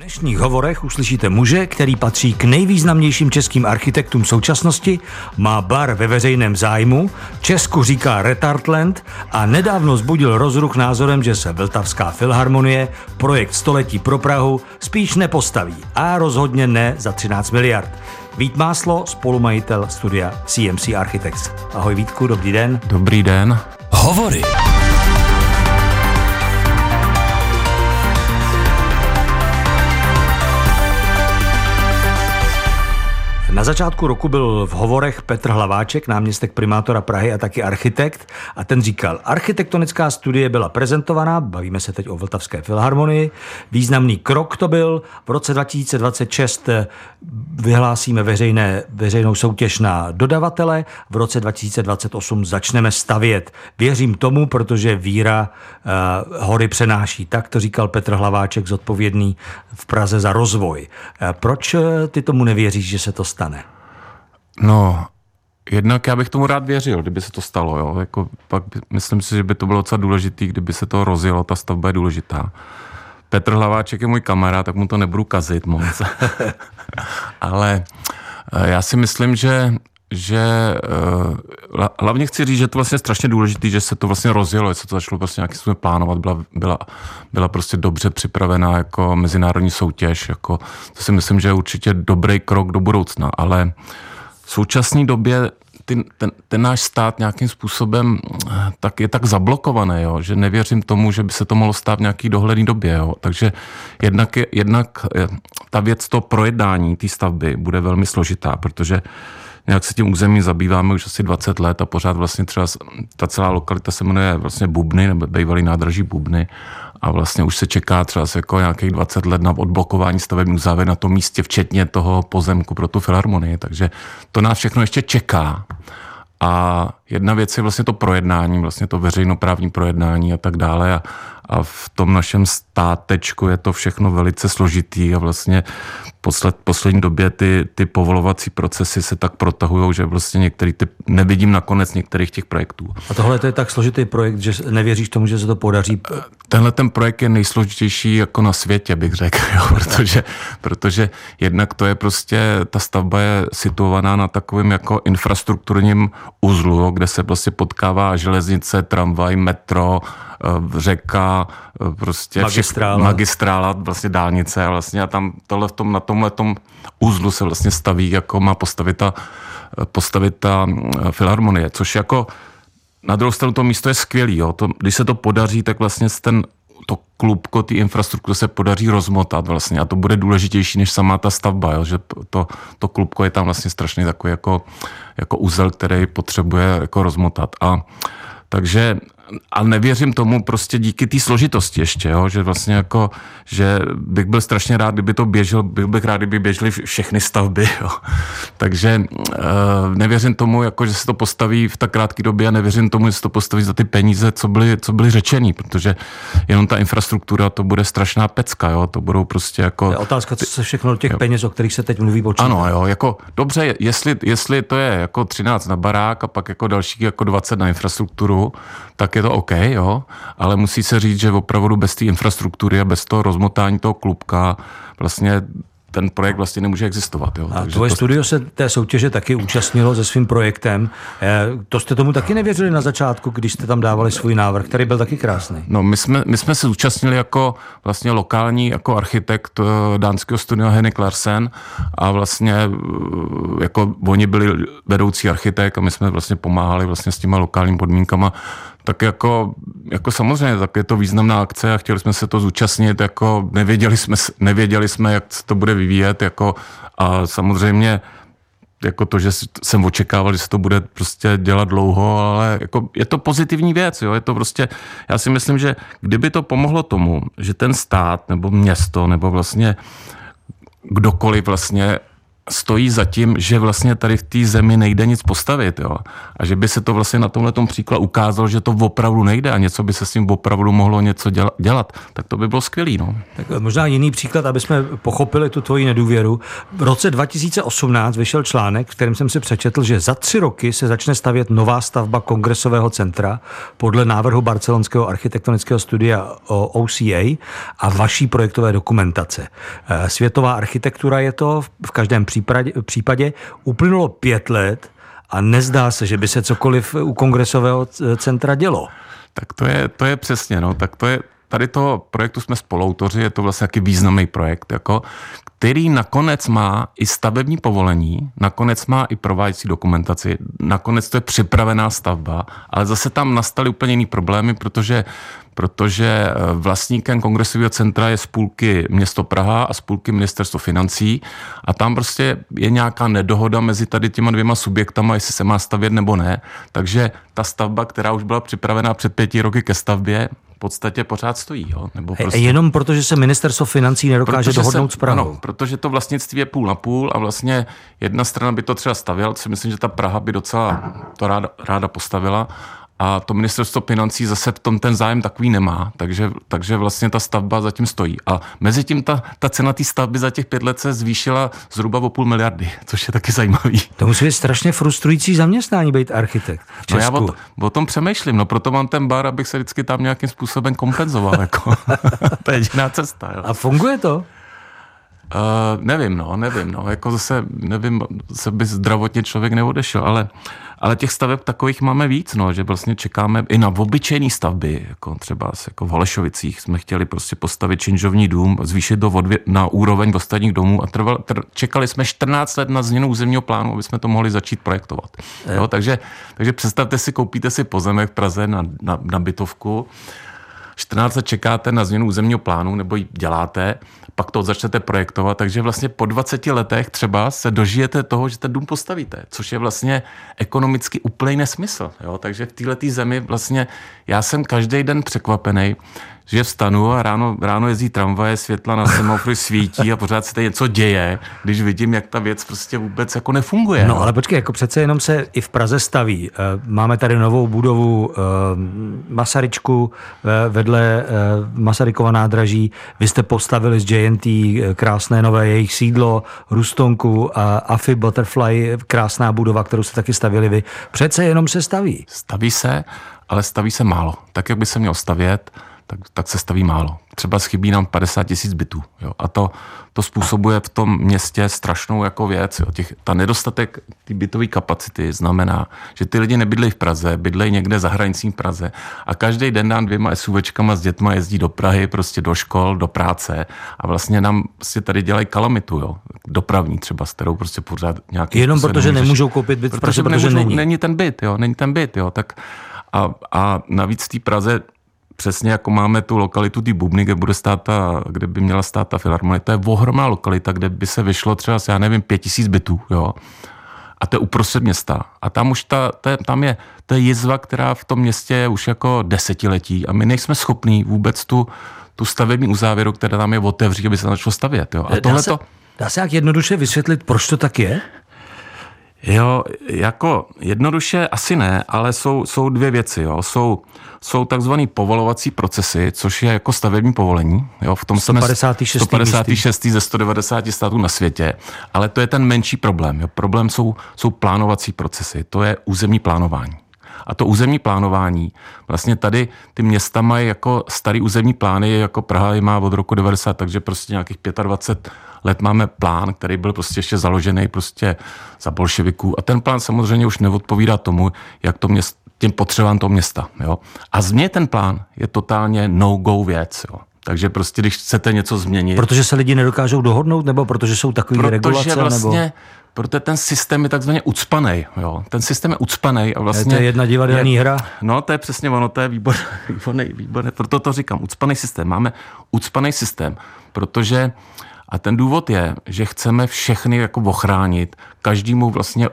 dnešních hovorech uslyšíte muže, který patří k nejvýznamnějším českým architektům současnosti, má bar ve veřejném zájmu, Česku říká Retardland a nedávno zbudil rozruch názorem, že se Vltavská filharmonie, projekt století pro Prahu, spíš nepostaví a rozhodně ne za 13 miliard. Vít Máslo, spolumajitel studia CMC Architects. Ahoj Vítku, dobrý den. Dobrý den. Hovory. Na začátku roku byl v hovorech Petr Hlaváček, náměstek primátora Prahy a taky architekt, a ten říkal, architektonická studie byla prezentovaná, bavíme se teď o Vltavské filharmonii, významný krok to byl, v roce 2026 vyhlásíme veřejné, veřejnou soutěž na dodavatele, v roce 2028 začneme stavět. Věřím tomu, protože víra uh, hory přenáší. Tak to říkal Petr Hlaváček, zodpovědný v Praze za rozvoj. Uh, proč ty tomu nevěříš, že se to stane? Stane? No, jednak já bych tomu rád věřil, kdyby se to stalo. Jo. Jako, pak myslím si, že by to bylo docela důležité, kdyby se to rozjelo, ta stavba je důležitá. Petr Hlaváček je můj kamarád, tak mu to nebudu kazit moc. Ale eh, já si myslím, že že uh, hlavně chci říct, že to vlastně strašně důležité, že se to vlastně rozjelo, že se to začalo prostě nějakým způsobem plánovat, byla, byla, byla prostě dobře připravená jako mezinárodní soutěž, jako, to si myslím, že je určitě dobrý krok do budoucna, ale v současné době ty, ten, ten náš stát nějakým způsobem eh, tak je tak zablokovaný, jo, že nevěřím tomu, že by se to mohlo stát v nějaký dohledný době. Jo. Takže jednak, je, jednak je, ta věc to projednání té stavby bude velmi složitá, protože uh, nějak se tím územím zabýváme už asi 20 let a pořád vlastně třeba ta celá lokalita se jmenuje vlastně Bubny, nebo bývalý nádraží Bubny a vlastně už se čeká třeba jako nějakých 20 let na odblokování stavebních závěr na tom místě, včetně toho pozemku pro tu filharmonii, takže to nás všechno ještě čeká. A jedna věc je vlastně to projednání, vlastně to veřejnoprávní projednání a tak dále. A, a v tom našem státečku je to všechno velice složitý a vlastně posled, poslední době ty, ty povolovací procesy se tak protahují, že vlastně některý ty, nevidím nakonec některých těch projektů. A tohle to je tak složitý projekt, že nevěříš tomu, že se to podaří? Tenhle ten projekt je nejsložitější jako na světě, bych řekl, jo, protože, protože jednak to je prostě, ta stavba je situovaná na takovém jako infrastrukturním uzlu, kde se prostě potkává železnice, tramvaj, metro, Eh, řeka, eh, prostě magistrála, všech, magistrála vlastně dálnice a vlastně a tam tohle v tom, na tomhle tom úzlu se vlastně staví, jako má postavit ta, eh, postavit ta filharmonie, což jako na druhou stranu to místo je skvělý, jo. To, když se to podaří, tak vlastně ten to klubko, ty infrastruktury se podaří rozmotat vlastně a to bude důležitější než sama ta stavba, jo? že to, to klubko je tam vlastně strašně takový jako, jako úzel, který potřebuje jako rozmotat. A takže a nevěřím tomu prostě díky té složitosti ještě, jo? že vlastně jako, že bych byl strašně rád, kdyby to běžel, byl bych rád, kdyby běžely všechny stavby, jo? takže uh, nevěřím tomu, jako, že se to postaví v tak krátké době a nevěřím tomu, že se to postaví za ty peníze, co byly, co byly řečený, protože jenom ta infrastruktura, to bude strašná pecka, jo? to budou prostě jako... Je otázka, co se všechno těch jo. peněz, o kterých se teď mluví, počítá. Ano, jo, jako dobře, jestli, jestli to je jako 13 na barák a pak jako dalších jako 20 na infrastrukturu, tak je to OK, jo, ale musí se říct, že opravdu bez té infrastruktury a bez toho rozmotání toho klubka vlastně ten projekt vlastně nemůže existovat. Jo. A Takže tvoje to... studio se té soutěže taky účastnilo se svým projektem. Eh, to jste tomu taky nevěřili na začátku, když jste tam dávali svůj návrh, který byl taky krásný. No, my jsme, my jsme se účastnili jako vlastně lokální jako architekt eh, dánského studia Henrik Larsen a vlastně eh, jako oni byli vedoucí architekt a my jsme vlastně pomáhali vlastně s těma lokálními podmínkama tak jako, jako samozřejmě, tak je to významná akce a chtěli jsme se to zúčastnit, jako nevěděli jsme, nevěděli jsme, jak se to bude vyvíjet, jako a samozřejmě jako to, že jsem očekával, že se to bude prostě dělat dlouho, ale jako je to pozitivní věc, jo? je to prostě, já si myslím, že kdyby to pomohlo tomu, že ten stát nebo město nebo vlastně kdokoliv vlastně stojí za tím, že vlastně tady v té zemi nejde nic postavit. Jo? A že by se to vlastně na tomhle příkladu ukázalo, že to opravdu nejde a něco by se s tím opravdu mohlo něco dělat, tak to by bylo skvělé. No. Tak možná jiný příklad, aby jsme pochopili tu tvoji nedůvěru. V roce 2018 vyšel článek, v kterém jsem si přečetl, že za tři roky se začne stavět nová stavba kongresového centra podle návrhu barcelonského architektonického studia OCA a vaší projektové dokumentace. Eh, světová architektura je to v každém případě, případě uplynulo pět let a nezdá se, že by se cokoliv u kongresového centra dělo. Tak to je, to je přesně, no, tak to je, tady toho projektu jsme spoluautoři, je to vlastně jaký významný projekt, jako, který nakonec má i stavební povolení, nakonec má i prováděcí dokumentaci, nakonec to je připravená stavba, ale zase tam nastaly úplně jiný problémy, protože protože eh, vlastníkem kongresového centra je spůlky město Praha a spůlky ministerstvo financí a tam prostě je nějaká nedohoda mezi tady těma dvěma subjektama, jestli se má stavět nebo ne. Takže ta stavba, která už byla připravená před pěti roky ke stavbě, podstatě pořád stojí. Jo? Nebo prostě... Jenom protože se ministerstvo financí nedokáže protože dohodnout se, s Prahou. Ano, protože to vlastnictví je půl na půl a vlastně jedna strana by to třeba stavěla, co myslím, že ta Praha by docela to ráda, ráda postavila a to ministerstvo financí zase v tom ten zájem takový nemá, takže, takže vlastně ta stavba zatím stojí. A mezi tím ta, ta cena té stavby za těch pět let se zvýšila zhruba o půl miliardy, což je taky zajímavý. To musí být strašně frustrující zaměstnání být architekt. No já o, to, o tom přemýšlím, no proto mám ten bar, abych se vždycky tam nějakým způsobem kompenzoval. jako. to je jediná cesta. Jo. A funguje to? Uh, nevím, no, nevím, no, jako zase, nevím, se by zdravotně člověk neodešel, ale, ale těch staveb takových máme víc, no, že vlastně čekáme i na obyčejné stavby, jako třeba jako v Holešovicích jsme chtěli prostě postavit činžovní dům, zvýšit do odvě, na úroveň ostatních domů a trval, tr, čekali jsme 14 let na změnu územního plánu, aby jsme to mohli začít projektovat. Jo, takže, takže představte si, koupíte si pozemek v Praze na, na, na bytovku, 14 let čekáte na změnu územního plánu, nebo ji děláte, pak to začnete projektovat, takže vlastně po 20 letech třeba se dožijete toho, že ten dům postavíte, což je vlastně ekonomicky úplný nesmysl. Jo? Takže v této zemi vlastně já jsem každý den překvapený, že vstanu a ráno, ráno jezdí tramvaje, světla na semaforu svítí a pořád se tady něco děje, když vidím, jak ta věc prostě vůbec jako nefunguje. No, no. ale počkej, jako přece jenom se i v Praze staví. Eh, máme tady novou budovu eh, Masaryčku eh, vedle Masarykova nádraží. Vy jste postavili z JNT krásné nové jejich sídlo, Rustonku a Afi Butterfly, krásná budova, kterou jste taky stavili vy. Přece jenom se staví. Staví se, ale staví se málo. Tak, jak by se měl stavět tak, tak se staví málo. Třeba schybí nám 50 tisíc bytů. Jo. A to, to způsobuje v tom městě strašnou jako věc. Jo. Těch, ta nedostatek té bytové kapacity znamená, že ty lidi nebydlejí v Praze, bydlejí někde za hranicí v Praze a každý den nám dvěma SUVčkama s dětma jezdí do Prahy, prostě do škol, do práce a vlastně nám prostě tady dělají kalamitu, jo. dopravní třeba, s kterou prostě pořád nějaký... Jenom protože nemůžou koupit byt v Praze, protože, protože nemůžou, není. Není ten byt, jo, není ten byt, jo, tak a, a navíc v té Praze přesně jako máme tu lokalitu ty Bubny, kde, bude stát ta, kde by měla stát ta filharmonie, to je ohromná lokalita, kde by se vyšlo třeba, já nevím, pět tisíc bytů, jo. A to je uprostřed města. A tam už ta, to je, tam je, to je jizva, která v tom městě je už jako desetiletí a my nejsme schopní vůbec tu, tu stavební uzávěru, která tam je otevřít, aby se začalo stavět. Jo. A dá, se, to... dá se jak jednoduše vysvětlit, proč to tak je? Jo, jako jednoduše asi ne, ale jsou, jsou dvě věci. Jo. Jsou, jsou takzvaný povolovací procesy, což je jako stavební povolení. Jo. V tom 156. 156. ze 190 států na světě, ale to je ten menší problém. Jo. Problém jsou, jsou plánovací procesy, to je územní plánování. A to územní plánování, vlastně tady ty města mají jako starý územní plány, jako Praha je má od roku 90, takže prostě nějakých 25 let máme plán, který byl prostě ještě založený prostě za bolševiků a ten plán samozřejmě už neodpovídá tomu, jak to měst, těm potřebám toho města. Jo? A změnit ten plán je totálně no-go věc. Jo? Takže prostě, když chcete něco změnit... Protože se lidi nedokážou dohodnout, nebo protože jsou takové regulace? Vlastně, nebo... Protože ten systém je takzvaně ucpaný. Jo. Ten systém je ucpaný a vlastně... Je to jedna divadelní hra? No, to je přesně ono, to je výbor, výborný, výborný. Proto to říkám, ucpaný systém. Máme ucpaný systém, protože A ten důvod je, že chceme všechny jako ochránit, každému vlastně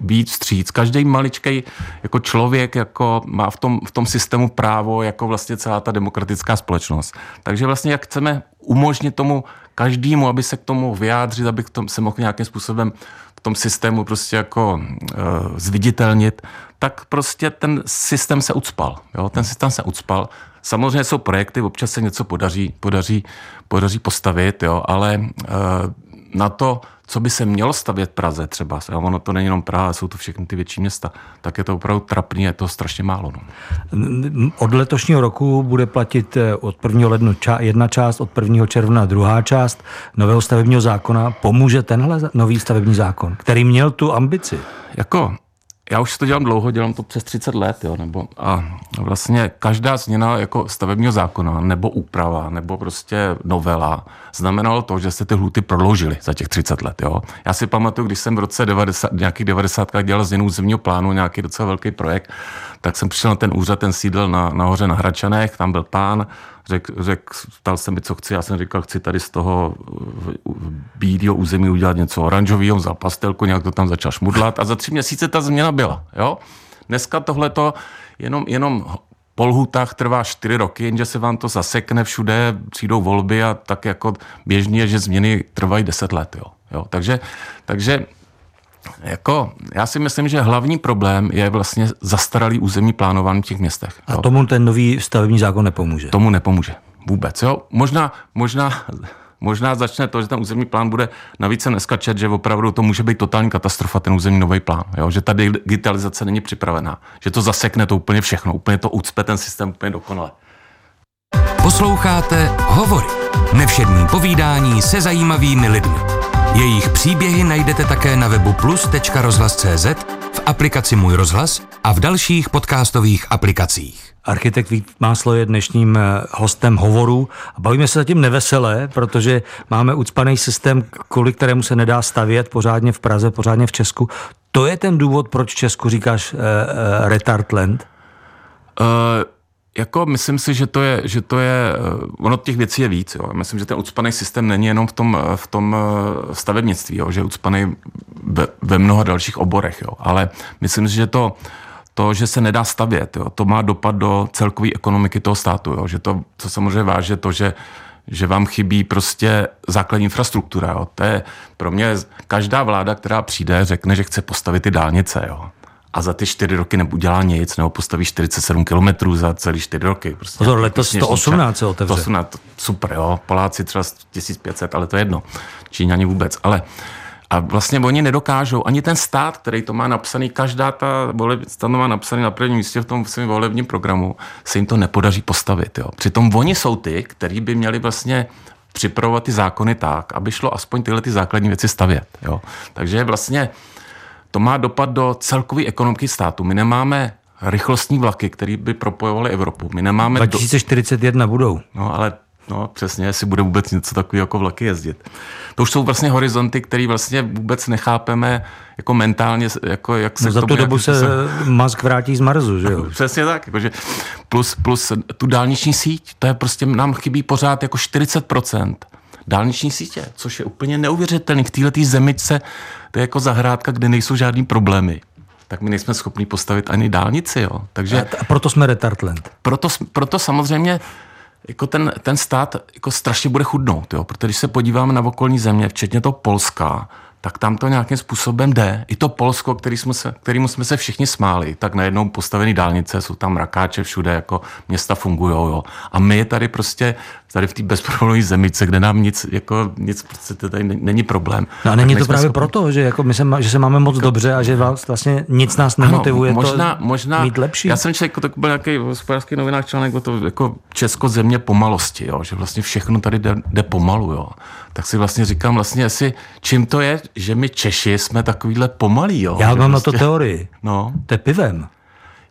být vstříc. Každý maličký jako člověk jako má v tom, v tom systému právo jako vlastně celá ta demokratická společnost. Takže vlastně jak chceme umožnit tomu každému, aby se k tomu vyjádřit, aby k tomu se mohl nějakým způsobem v tom systému prostě jako uh, zviditelnit, tak prostě ten systém se ucpal. Jo? Ten systém se ucpal. Samozřejmě jsou projekty, občas se něco podaří, podaří, podaří postavit, jo? ale uh, na to, co by se mělo stavět Praze třeba, a ono to není jenom Praha, jsou to všechny ty větší města, tak je to opravdu trapný, je to strašně málo. No. Od letošního roku bude platit eh, od 1. ledna jedna část, od 1. června druhá část nového stavebního zákona. Pomůže tenhle nový stavební zákon, který měl tu ambici? Jako já už to dělám dlouho, dělám to přes 30 let, jo, nebo a vlastně každá změna jako stavebního zákona, nebo úprava, nebo prostě novela, znamenalo to, že se ty hluty prodloužily za těch 30 let, jo. Já si pamatuju, když jsem v roce 90, nějakých 90 dělal změnu územního plánu, nějaký docela velký projekt, tak jsem přišel na ten úřad, ten sídl na, nahoře na Hračanech, tam byl pán, řekl, řek, ptal se mi, co chci, já jsem říkal, chci tady z toho bílého území udělat něco oranžového, vzal pastelku, nějak to tam začal šmudlat a za tři měsíce ta změna byla. Jo? Dneska tohle to jenom, jenom po lhůtách trvá čtyři roky, jenže se vám to zasekne všude, přijdou volby a tak jako běžně že změny trvají deset let. Jo? Jo? Takže, takže jako, já si myslím, že hlavní problém je vlastně zastaralý územní plánování v těch městech. A jo. tomu ten nový stavební zákon nepomůže? Tomu nepomůže. Vůbec. Jo? Možná, možná, možná začne to, že ten územní plán bude navíc se neskačet, že opravdu to může být totální katastrofa, ten územní nový plán. Jo? Že ta digitalizace není připravená. Že to zasekne to úplně všechno. Úplně to ucpe ten systém úplně dokonale. Posloucháte Hovory. Nevšední povídání se zajímavými lidmi. Jejich příběhy najdete také na webu plus.rozhlas.cz, v aplikaci Můj rozhlas a v dalších podcastových aplikacích. Architekt Vít Máslo je dnešním eh, hostem hovoru a bavíme se zatím neveselé, protože máme ucpaný systém, kvůli kterému se nedá stavět pořádně v Praze, pořádně v Česku. To je ten důvod, proč Česku říkáš uh, uh, retardland? Uh, jako myslím si, že to je, že to je, eh, ono těch věcí je víc. Jo. Myslím, že ten ucpaný systém není jenom v tom, v tom eh, stavebnictví, jo, že je ucpaný ve, ve mnoha dalších oborech. Jo. Ale myslím si, že to, to, že se nedá stavět, jo, to má dopad do celkové ekonomiky toho státu. Jo. Že to, co samozřejmě váže to, že že vám chybí prostě základní infrastruktura. Jo. To je pro mě každá vláda, která přijde, řekne, že chce postavit ty dálnice. Jo a za ty čtyři roky neudělá nic, nebo postaví 47 kilometrů za celý čtyři roky. Prostě Pozor, letos 118 se otevře. 118, super, jo, Poláci třeba 1500, ale to je jedno. Číňani vůbec, ale a vlastně oni nedokážou, ani ten stát, který to má napsaný, každá ta voleb, má napsaný na prvním místě v tom svém volebním programu, se jim to nepodaří postavit. Jo. Přitom oni jsou ty, kteří by měli vlastně připravovat ty zákony tak, aby šlo aspoň tyhle ty základní věci stavět. Jo. Takže vlastně to má dopad do celkové ekonomiky státu. My nemáme rychlostní vlaky, které by propojovaly Evropu. My nemáme 2041 do... budou. No, ale no, přesně, jestli bude vůbec něco takového jako vlaky jezdit. To už jsou vlastně horizonty, které vlastně vůbec nechápeme jako mentálně, jako jak se no za tu dobu se Musk vrátí z Marsu, že jo? Přesně tak, jakože plus, plus tu dálniční síť, to je prostě, nám chybí pořád jako 40% dálniční sítě, což je úplně neuvěřitelný. V této zemice to je jako zahrádka, kde nejsou žádný problémy tak my nejsme schopni postavit ani dálnici. Jo. Takže, a proto jsme retardland. Proto, proto samozřejmě jako ten, ten stát jako strašně bude chudnout, jo. protože když se podíváme na okolní země, včetně toho Polska, tak tam to nějakým způsobem jde. I to Polsko, který jsme se, kterýmu jsme se všichni smáli, tak najednou postavený dálnice, jsou tam rakáče všude, jako města fungují. Jo. A my tady prostě, tady v té bezproblémové zemice, kde nám nic, jako nic prostě tady není problém. No a není to právě schopni... proto, že, jako my se, že se máme moc dobře a že vlastně nic nás nemotivuje ano, možná, to možná, mít lepší. Já jsem četl, to byl nějaký hospodářský novinář článek o to jako Česko země pomalosti, jo, že vlastně všechno tady jde, jde pomalu. Jo. Tak si vlastně říkám, vlastně asi, čím to je, že my Češi jsme takovýhle pomalí. Jo? Já že mám prostě, na to teorii. No. To je pivem.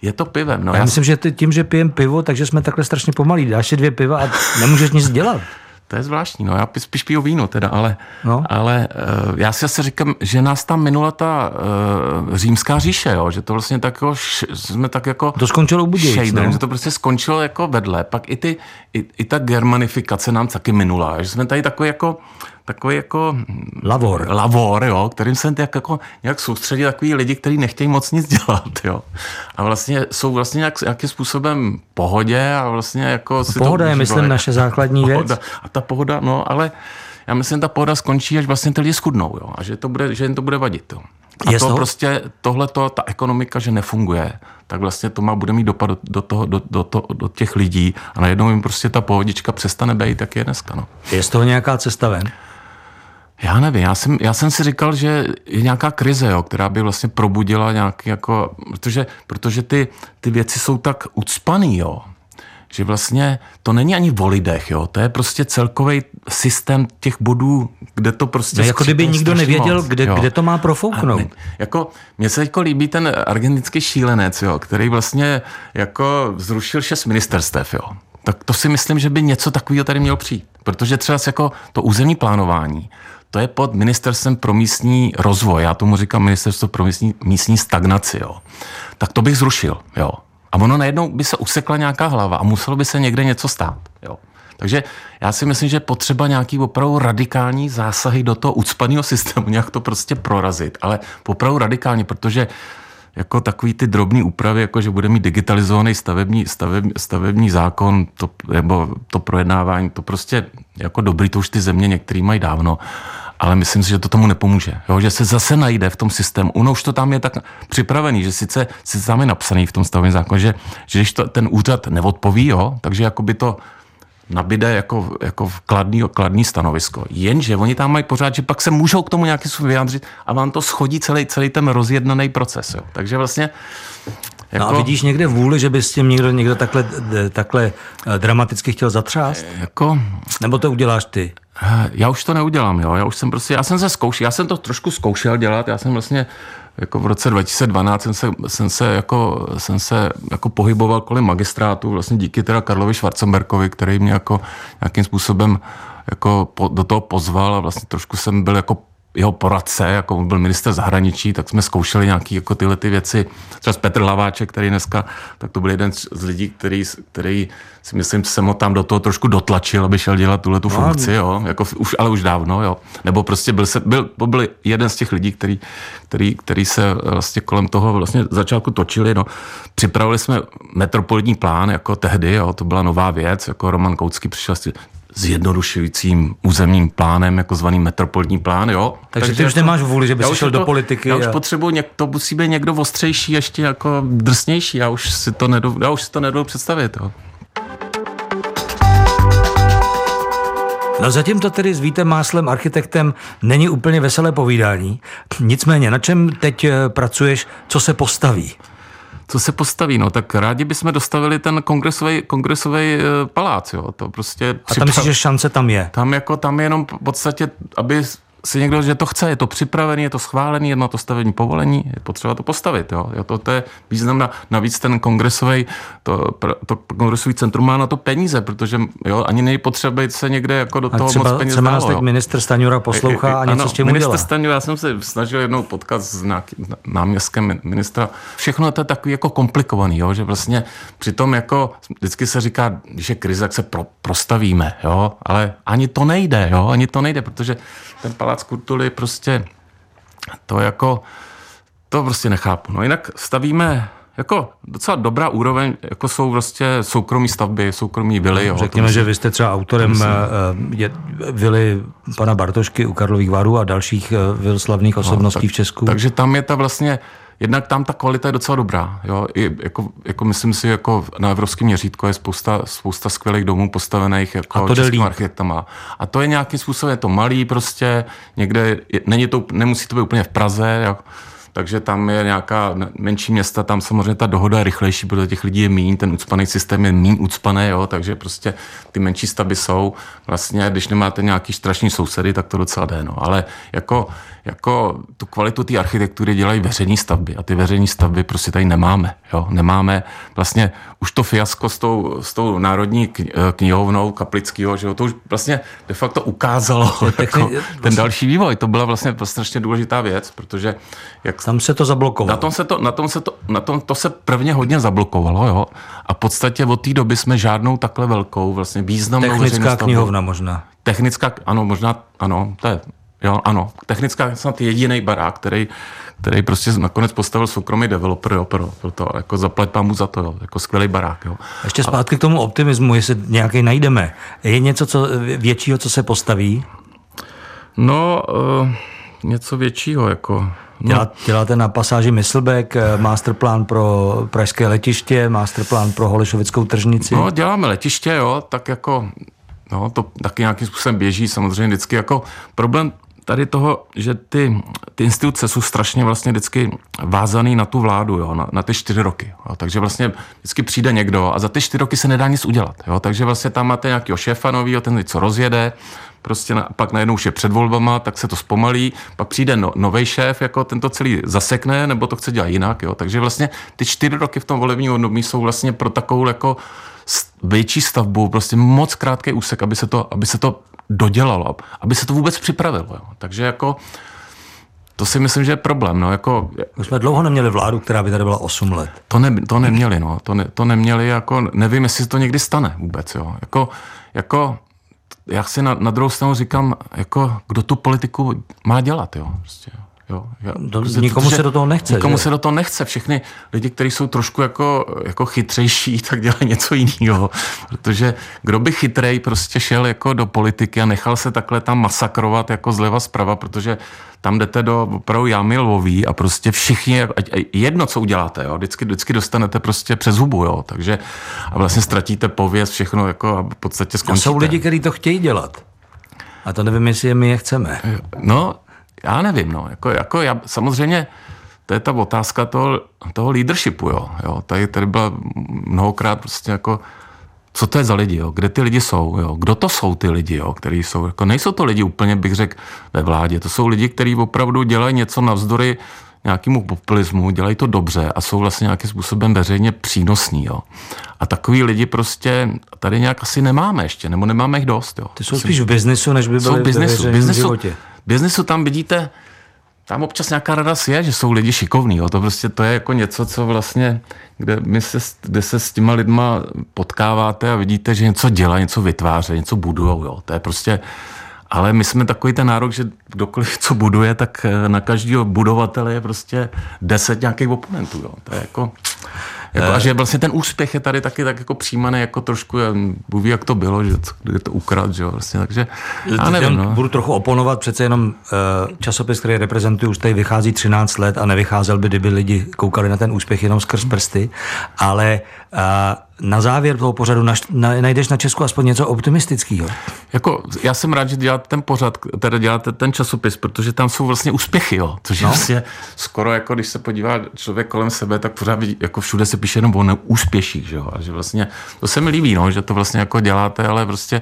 Je to pivem. No, já, já myslím, že tím, že pijem pivo, takže jsme takhle strašně pomalí. Dáš si dvě piva a nemůžeš nic dělat. To je zvláštní, no já spíš piju víno teda, ale, no. ale uh, já si asi říkám, že nás tam minula ta uh, římská říše, jo, že to vlastně tak jako, jsme tak jako... To skončilo u Budějic, no. že to prostě skončilo jako vedle, pak i, ty, i, i ta germanifikace nám taky minula, že jsme tady takový jako takový jako... Lavor. Lavor, jo, kterým jsem tak jako nějak soustředil takový lidi, kteří nechtějí moc nic dělat, jo. A vlastně jsou vlastně nějak, nějakým způsobem pohodě a vlastně jako... Si pohoda to je, myslím, naše základní pohoda. věc. A ta pohoda, no, ale já myslím, ta pohoda skončí, až vlastně ty lidi schudnou, jo, a že, to bude, že jim to bude vadit, jo. A Je to toho- prostě, tohle ta ekonomika, že nefunguje, tak vlastně to má, bude mít dopad do, toho, do, do, to, do těch lidí a najednou jim prostě ta pohodička přestane být, jak je dneska, no. Je z toho nějaká cesta ven? Já nevím, já jsem, já jsem si říkal, že je nějaká krize, jo, která by vlastně probudila nějaký jako, protože, protože ty, ty věci jsou tak ucpaný, jo, že vlastně to není ani o lidech, jo, to je prostě celkový systém těch bodů, kde to prostě... No, jako kdyby nikdo nevěděl, moc, kde, jo. kde to má profouknout. ne, jako, mně se jako líbí ten argentinský šílenec, jo, který vlastně jako zrušil šest ministerstev, jo. Tak to si myslím, že by něco takového tady mělo přijít. Protože třeba jako to územní plánování, to je pod ministerstvem pro místní rozvoj, já tomu říkám ministerstvo pro místní, místní stagnaci, jo. Tak to bych zrušil, jo. A ono najednou by se usekla nějaká hlava a muselo by se někde něco stát, jo. Takže já si myslím, že potřeba nějaký opravdu radikální zásahy do toho ucpaného systému, nějak to prostě prorazit, ale opravdu radikálně, protože jako takový ty drobné úpravy, jako že bude mít digitalizovaný stavební, stavební, stavební zákon, to, nebo to projednávání, to prostě jako dobrý, to už ty země některý mají dávno, ale myslím si, že to tomu nepomůže. Jo? Že se zase najde v tom systému. Ono už to tam je tak připravený, že sice, sice tam je napsaný v tom stavebním zákoně, že, že když to, ten úřad neodpoví, jo? takže jako by to nabide jako, jako kladný, kladný stanovisko. Jenže oni tam mají pořád, že pak se můžou k tomu nějaký způsobem vyjádřit a vám to schodí celý, celý ten rozjednaný proces. Jo. Takže vlastně No a vidíš někde vůli, že by s tím někdo, někdo takhle, takhle eh, dramaticky chtěl zatřást? jako, Nebo to uděláš ty? eh, já už to neudělám, jo. Já už jsem prostě, já jsem se zkoušel, já jsem to trošku zkoušel dělat, já jsem vlastně jako v roce 2012 jsem se, jsem se, jako, jsem se jako pohyboval kolem magistrátu, vlastně díky teda Karlovi Schwarzenberkovi, který mě jako nějakým způsobem jako po, do toho pozval a vlastně trošku jsem byl jako jeho poradce, jako on byl minister zahraničí, tak jsme zkoušeli nějaké jako tyhle ty věci. Třeba Petr Hlaváček, který dneska, tak to byl jeden z lidí, který, který si myslím, jsem ho tam do toho trošku dotlačil, aby šel dělat tuhle tu funkci, jo, jako už, ale už dávno, jo. Nebo prostě byl, se, byl, byl jeden z těch lidí, který, který, který se vlastně kolem toho vlastně začátku točili, no. Připravili jsme metropolitní plán, jako tehdy, jo, to byla nová věc, jako Roman Koucký přišel s zjednodušujícím územním plánem, jako zvaný metropolitní plán, jo. Takže ty už nemáš vůli, že bys už šel to- do politiky Já už a- potřebuji, něk, to musí být někdo ostřejší, ještě jako drsnější, já už si to nedu, já už si to nedu představit, jo. No zatím to tedy s Vítem Máslem, architektem, není úplně veselé povídání. Nicméně, na čem teď eh, pracuješ, co se postaví? Co se postaví, no tak rádi bychom dostavili ten kongresový, kongresový eh, palác, jo, to prostě... A tam myslíš, že šance tam je? Tam jako, tam je jenom v podstatě, aby si někdo, že to chce, je to připravený, je to schválený, je na to stavební povolení, je potřeba to postavit. Jo. Jo, to, to je významná, navíc ten kongresový, to, to kongresový centrum má na to peníze, protože jo, ani není potřeba jít se někde jako do A toho třeba, moc peněz třeba nás teď minister Staňura poslouchá a něco Ano, s tím minister udělá. Staňura, já jsem se snažil jednou potkat s nějakým náměstkem ministra. Všechno to je takový jako komplikovaný, jo, že vlastně přitom jako vždycky se říká, když je krize, tak se pro, prostavíme, jo, ale ani to nejde, jo, ani to nejde, protože ten palác kultury prostě to jako, to prostě nechápu. No jinak stavíme jako docela dobrá úroveň, jako jsou prostě soukromí stavby, soukromí vily. Jo, Řekněme, že vy jste třeba autorem eh, je, vily pana Bartošky u Karlových varů a dalších eh, vil slavných osobností v Česku. Takže tam je ta vlastně, jednak tam ta kvalita je docela dobrá. Jo? I jako, jako myslím si, jako na evropském měřítku je spousta, spousta skvělých domů postavených jako A to českým architektama. A to je nějakým způsobem, je to malý prostě, někde, je, není to, nemusí to být úplně v Praze, jo? Takže tam je nějaká menší města, tam samozřejmě ta dohoda je rychlejší, protože těch lidí je míň, ten ucpaný systém je míň ucpaný, jo, takže prostě ty menší stavby jsou. Vlastně, když nemáte nějaký strašný sousedy, tak to docela jde, no. Ale jako, jako tu kvalitu té architektury dělají veřejní stavby a ty veřejní stavby prostě tady nemáme, jo. Nemáme vlastně už to fiasko s tou, s tou národní kni- knihovnou Kaplického, že jo, to už vlastně de facto ukázalo jako, ten další vývoj. To byla vlastně strašně důležitá věc, protože jak Tam se to zablokovalo. Na tom se to, na tom se to, na tom to se prvně hodně zablokovalo, jo. A v podstatě od té doby jsme žádnou takhle velkou, vlastně významnou Technická knihovna možná. Technická, ano, možná, ano, to je, jo, ano. Technická je snad jediný barák, který, který prostě nakonec postavil soukromý developer, jo, pro, pro to, jako zaplet mu za to, jo, jako skvělý barák, jo. Ještě zpátky k tomu optimismu, jestli nějaký najdeme. Je něco co, většího, co se postaví? No, uh, něco většího, jako... No. Dělá, děláte na pasáži Myslbek eh, masterplán pro pražské letiště, masterplán pro Holešovickou tržnici? No, děláme letiště, jo, tak jako, no, to taky nějakým způsobem běží, samozřejmě vždycky jako problém tady toho, že ty, ty instituce jsou strašně vlastně vždycky vázaný na tu vládu, jo, na, na ty čtyři roky. Jo, takže vlastně vždycky přijde někdo a za ty čtyři roky se nedá nic udělat. Jo, takže vlastně tam máte nějakého šéfa novýho, ten co rozjede, prostě na, pak najednou už je před volbama, tak se to zpomalí, pak přijde no, nový šéf, jako ten to celý zasekne, nebo to chce dělat jinak. Jo. Takže vlastně ty čtyři roky v tom volebním období jsou vlastně pro takovou jako větší stavbu, prostě moc krátký úsek, aby se to, aby se to dodělalo, aby se to vůbec připravilo. Jo. Takže jako to si myslím, že je problém. No, jako, My jsme dlouho neměli vládu, která by tady byla 8 let. To, ne, to neměli, no. To, ne, to neměli, jako, nevím, jestli se to někdy stane vůbec, jo. Jako, jako já si na, na druhou stranu říkám, jako, kdo tu politiku má dělat, jo. Prostě, jo. Jo, já, to, nikomu se do toho nechce. Nikomu že? se do toho nechce. Všechny lidi, kteří jsou trošku jako, jako chytřejší, tak dělají něco jiného. Protože kdo by chytrej prostě šel jako do politiky a nechal se takhle tam masakrovat jako zleva zprava, protože tam jdete do opravdu jámy lvový a prostě všichni, jedno, co uděláte, jo, vždycky, vždycky dostanete prostě přes hubu, jo, takže a vlastně ztratíte pověst, všechno jako a v podstatě skončíte. A jsou lidi, kteří to chtějí dělat. A to nevím, jestli je my je chceme. No, já nevím, no, jako, jako já, samozřejmě to je ta otázka toho, toho leadershipu, jo, jo. Tady, tady byla mnohokrát prostě jako, co to je za lidi, jo? kde ty lidi jsou, jo? kdo to jsou ty lidi, jo? který jsou, jako nejsou to lidi úplně, bych řekl, ve vládě, to jsou lidi, kteří opravdu dělají něco navzdory nějakému populismu, dělají to dobře a jsou vlastně nějakým způsobem veřejně přínosní. Jo. A takový lidi prostě tady nějak asi nemáme ještě, nebo nemáme jich dost. Jo. Ty jsou spíš v biznesu, než by byly v biznesu, v biznesu, životě biznesu tam vidíte, tam občas nějaká radost je, že jsou lidi šikovní. Jo. To prostě to je jako něco, co vlastně, kde, my se, kde se s těma lidma potkáváte a vidíte, že něco dělá, něco vytváří, něco budujou. Jo. To je prostě, ale my jsme takový ten nárok, že kdokoliv co buduje, tak eh, na každého budovatele je prostě deset nějakých oponentů. Jo. To je jako, jako, a že vlastně ten úspěch je tady taky tak jako přijímaný jako trošku, Bůh jak to bylo, že to, kde to ukrad, že jo, vlastně, takže já nevím, no. Budu trochu oponovat, přece jenom uh, časopis, který reprezentuju, už tady vychází 13 let a nevycházel by, kdyby lidi koukali na ten úspěch jenom skrz prsty, ale uh, na závěr toho pořadu naš, na, najdeš na Česku aspoň něco optimistického. Jako, já jsem rád, že děláte ten pořad, teda děláte ten časopis, protože tam jsou vlastně úspěchy, jo. Což no. je vlastně skoro jako, když se podívá člověk kolem sebe, tak pořád vidí, jako všude se píše jenom o neúspěších, že jo. A že vlastně, to se mi líbí, no, že to vlastně jako děláte, ale prostě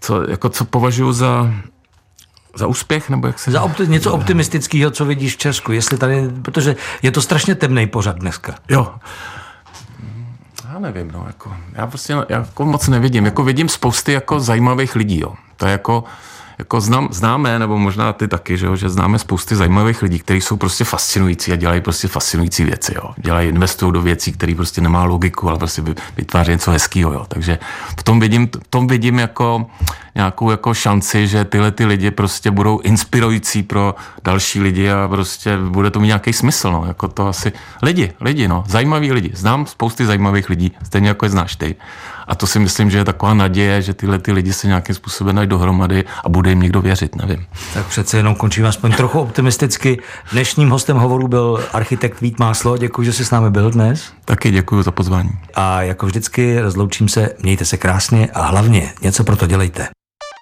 co, jako co považuji za, za úspěch, nebo jak se... Za opti- něco optimistického, co vidíš v Česku, jestli tady, protože je to strašně temný pořad dneska. Jo, já nevím, no, jako, já prostě jako moc nevidím. Jako vidím spousty jako zajímavých lidí, jo. To je jako, jako znám, známe, nebo možná ty taky, že, jo, že známe spousty zajímavých lidí, kteří jsou prostě fascinující a dělají prostě fascinující věci. Jo. Dělají, investují do věcí, které prostě nemá logiku, ale prostě vytváří něco hezkého. Jo. Takže v tom vidím, v tom vidím jako nějakou jako šanci, že tyhle ty lidi prostě budou inspirující pro další lidi a prostě bude to mít nějaký smysl. No. Jako to asi lidi, lidi, no. zajímaví lidi. Znám spousty zajímavých lidí, stejně jako je znáš ty. A to si myslím, že je taková naděje, že tyhle ty lidi se nějakým způsobem dají dohromady a bude jim někdo věřit, nevím. Tak přece jenom končím aspoň trochu optimisticky. Dnešním hostem hovoru byl architekt Vít Máslo. Děkuji, že jsi s námi byl dnes. Taky děkuji za pozvání. A jako vždycky rozloučím se, mějte se krásně a hlavně něco pro to dělejte.